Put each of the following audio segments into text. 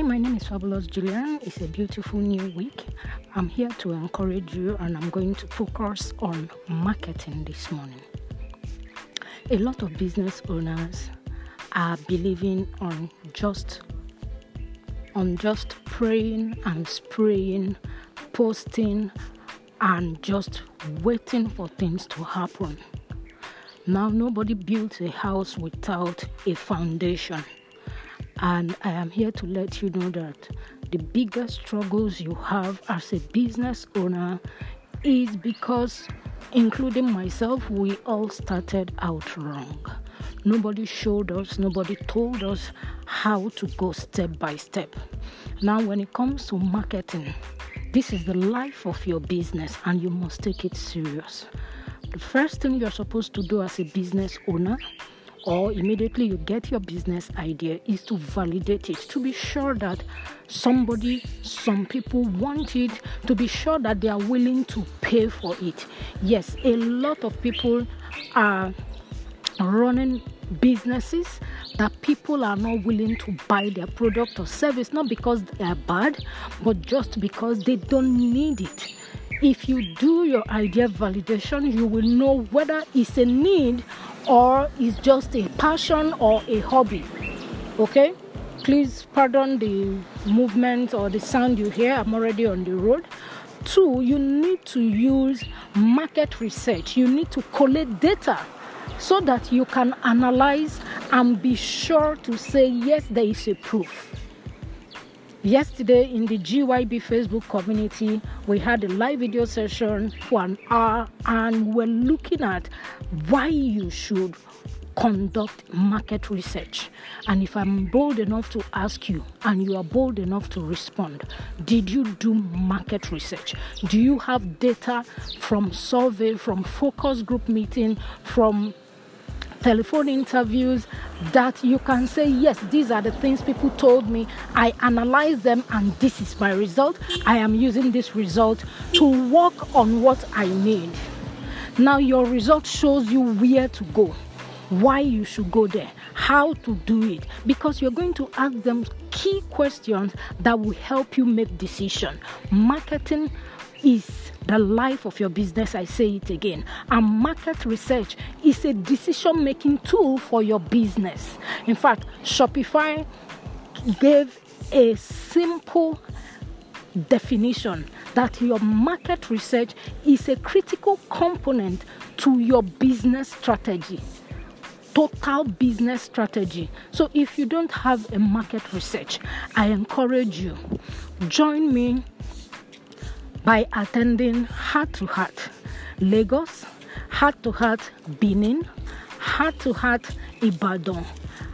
Hi, my name is Fabulous Julian. It's a beautiful new week. I'm here to encourage you and I'm going to focus on marketing this morning. A lot of business owners are believing on just on just praying and spraying, posting and just waiting for things to happen. Now nobody builds a house without a foundation. And I am here to let you know that the biggest struggles you have as a business owner is because, including myself, we all started out wrong. Nobody showed us, nobody told us how to go step by step. Now, when it comes to marketing, this is the life of your business and you must take it serious. The first thing you're supposed to do as a business owner or immediately you get your business idea is to validate it to be sure that somebody some people want it to be sure that they are willing to pay for it. Yes a lot of people are running businesses that people are not willing to buy their product or service not because they are bad but just because they don't need it. If you do your idea validation you will know whether it's a need or it's just a passion or a hobby. Okay? Please pardon the movement or the sound you hear. I'm already on the road. Two, you need to use market research. You need to collect data so that you can analyze and be sure to say, yes, there is a proof. Yesterday in the GYB Facebook community, we had a live video session for an hour and we're looking at why you should conduct market research. And if I'm bold enough to ask you and you are bold enough to respond, did you do market research? Do you have data from survey, from focus group meeting, from telephone interviews that you can say, Yes, these are the things people told me. I analyze them, and this is my result. I am using this result to work on what I need. Now, your result shows you where to go, why you should go there, how to do it, because you're going to ask them key questions that will help you make decision. Marketing is the life of your business. I say it again. And market research is a decision making tool for your business. In fact, Shopify gave a simple definition that your market research is a critical component to your business strategy total business strategy. So if you don't have a market research, I encourage you join me by attending Heart to Heart Lagos, Heart to Heart Benin, Heart to Heart Ibadan,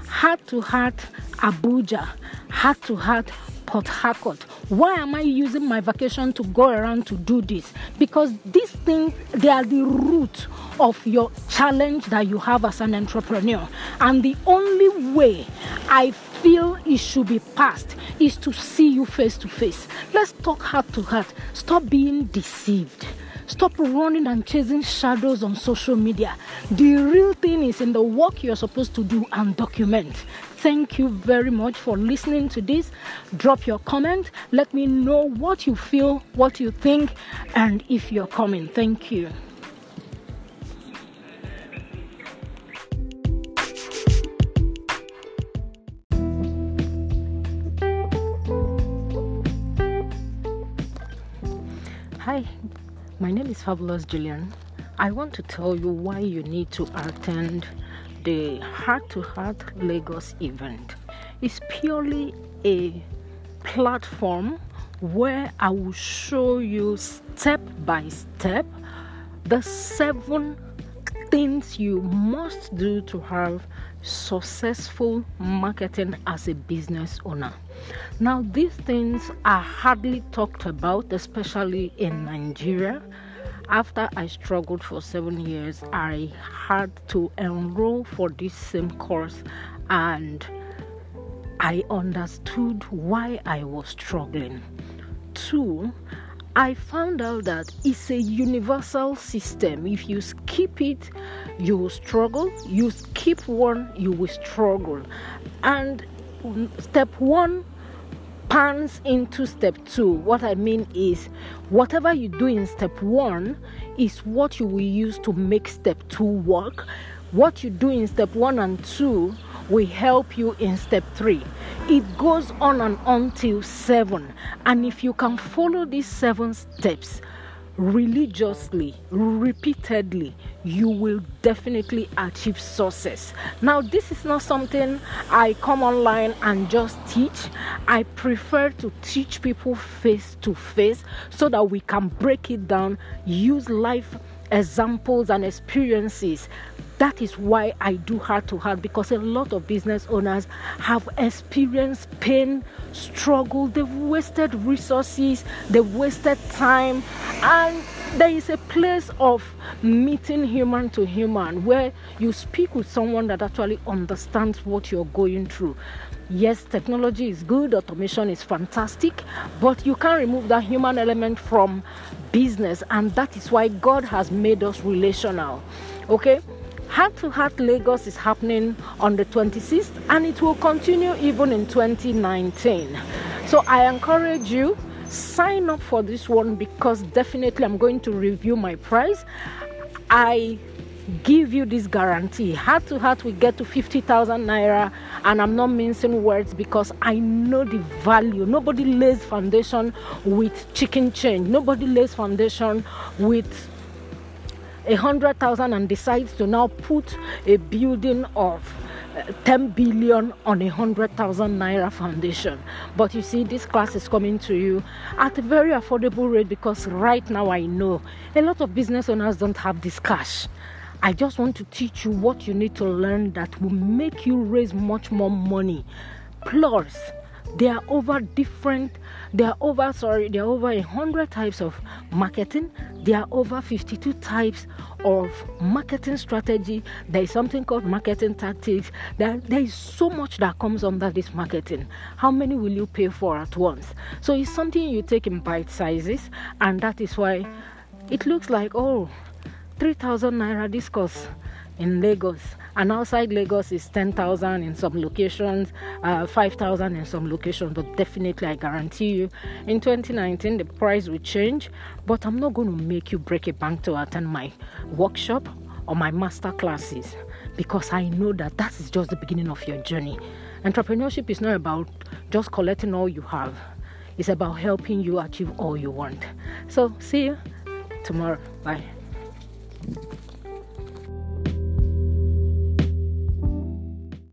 Heart to Heart Abuja, Heart to Heart Port Harcourt. Why am I using my vacation to go around to do this? Because these things they are the root of your challenge that you have as an entrepreneur. And the only way I feel it should be passed is to see you face to face. Let's talk heart to heart. Stop being deceived. Stop running and chasing shadows on social media. The real thing is in the work you're supposed to do and document. Thank you very much for listening to this. Drop your comment. Let me know what you feel, what you think, and if you're coming. Thank you. My name is Fabulous Julian. I want to tell you why you need to attend the Heart to Heart Lagos event. It's purely a platform where I will show you step by step the seven things you must do to have successful marketing as a business owner. Now, these things are hardly talked about, especially in Nigeria. After I struggled for seven years, I had to enroll for this same course and I understood why I was struggling. Two, I found out that it's a universal system. If you skip it, you will struggle. You skip one, you will struggle. And step one pans into step two. What I mean is, whatever you do in step one is what you will use to make step two work. What you do in step one and two will help you in step three. It goes on and on till seven. And if you can follow these seven steps, religiously, repeatedly, you will definitely achieve success. Now, this is not something I come online and just teach. I prefer to teach people face to face so that we can break it down, use life examples and experiences that is why I do heart to heart because a lot of business owners have experienced pain, struggle, they've wasted resources, they've wasted time, and there is a place of meeting human to human where you speak with someone that actually understands what you're going through. Yes, technology is good, automation is fantastic, but you can't remove that human element from business, and that is why God has made us relational. Okay? Heart to Heart Lagos is happening on the 26th and it will continue even in 2019. So I encourage you sign up for this one because definitely I'm going to review my price. I give you this guarantee. Heart to heart, we get to 50,000 naira, and I'm not mincing words because I know the value. Nobody lays foundation with chicken change, nobody lays foundation with a hundred thousand and decides to now put a building of uh, 10 billion on a hundred thousand naira foundation. But you see, this class is coming to you at a very affordable rate because right now I know a lot of business owners don't have this cash. I just want to teach you what you need to learn that will make you raise much more money. Plus, there are over different there are over sorry there are over a hundred types of marketing. There are over 52 types of marketing strategy. There is something called marketing tactics. There, there is so much that comes under this marketing. How many will you pay for at once? So it's something you take in bite sizes and that is why it looks like oh 3000 naira discourse in Lagos, and outside Lagos is 10,000 in some locations, uh, 5,000 in some locations. But definitely, I guarantee you, in 2019, the price will change. But I'm not going to make you break a bank to attend my workshop or my master classes because I know that that is just the beginning of your journey. Entrepreneurship is not about just collecting all you have, it's about helping you achieve all you want. So, see you tomorrow. Bye.